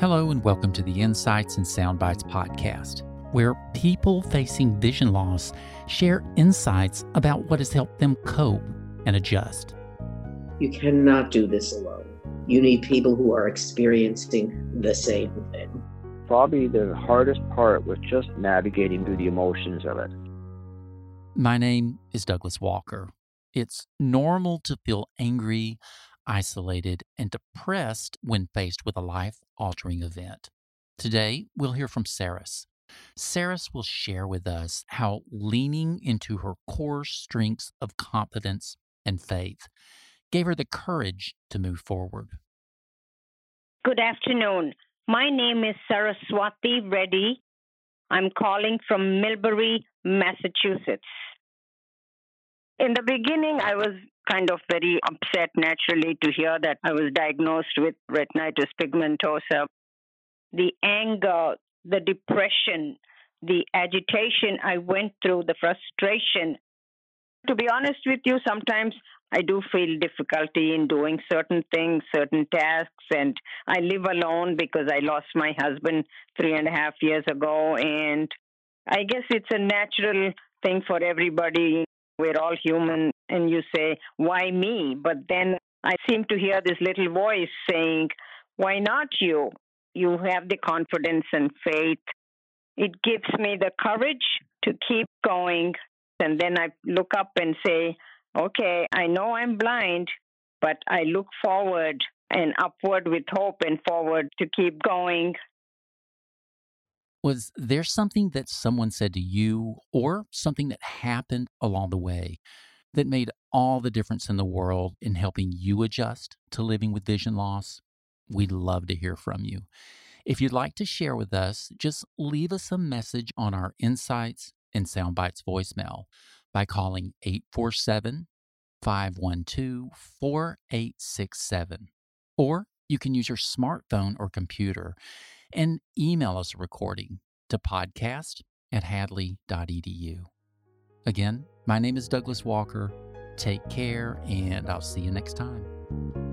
Hello, and welcome to the Insights and Soundbites podcast, where people facing vision loss share insights about what has helped them cope and adjust. You cannot do this alone. You need people who are experiencing the same thing. Probably the hardest part was just navigating through the emotions of it. My name is Douglas Walker. It's normal to feel angry, isolated, and depressed when faced with a life altering event. Today, we'll hear from Saras. Saras will share with us how leaning into her core strengths of confidence and faith gave her the courage to move forward. Good afternoon. My name is Saraswati Reddy. I'm calling from Millbury, Massachusetts. In the beginning, I was kind of very upset naturally to hear that I was diagnosed with retinitis pigmentosa. The anger, the depression, the agitation I went through, the frustration. To be honest with you, sometimes I do feel difficulty in doing certain things, certain tasks, and I live alone because I lost my husband three and a half years ago. And I guess it's a natural thing for everybody. We're all human, and you say, Why me? But then I seem to hear this little voice saying, Why not you? You have the confidence and faith. It gives me the courage to keep going. And then I look up and say, Okay, I know I'm blind, but I look forward and upward with hope and forward to keep going. Was there something that someone said to you or something that happened along the way that made all the difference in the world in helping you adjust to living with vision loss? We'd love to hear from you. If you'd like to share with us, just leave us a message on our Insights and Soundbites voicemail by calling 847 512 4867. Or you can use your smartphone or computer and email us a recording to podcast at hadley.edu. Again, my name is Douglas Walker. Take care, and I'll see you next time.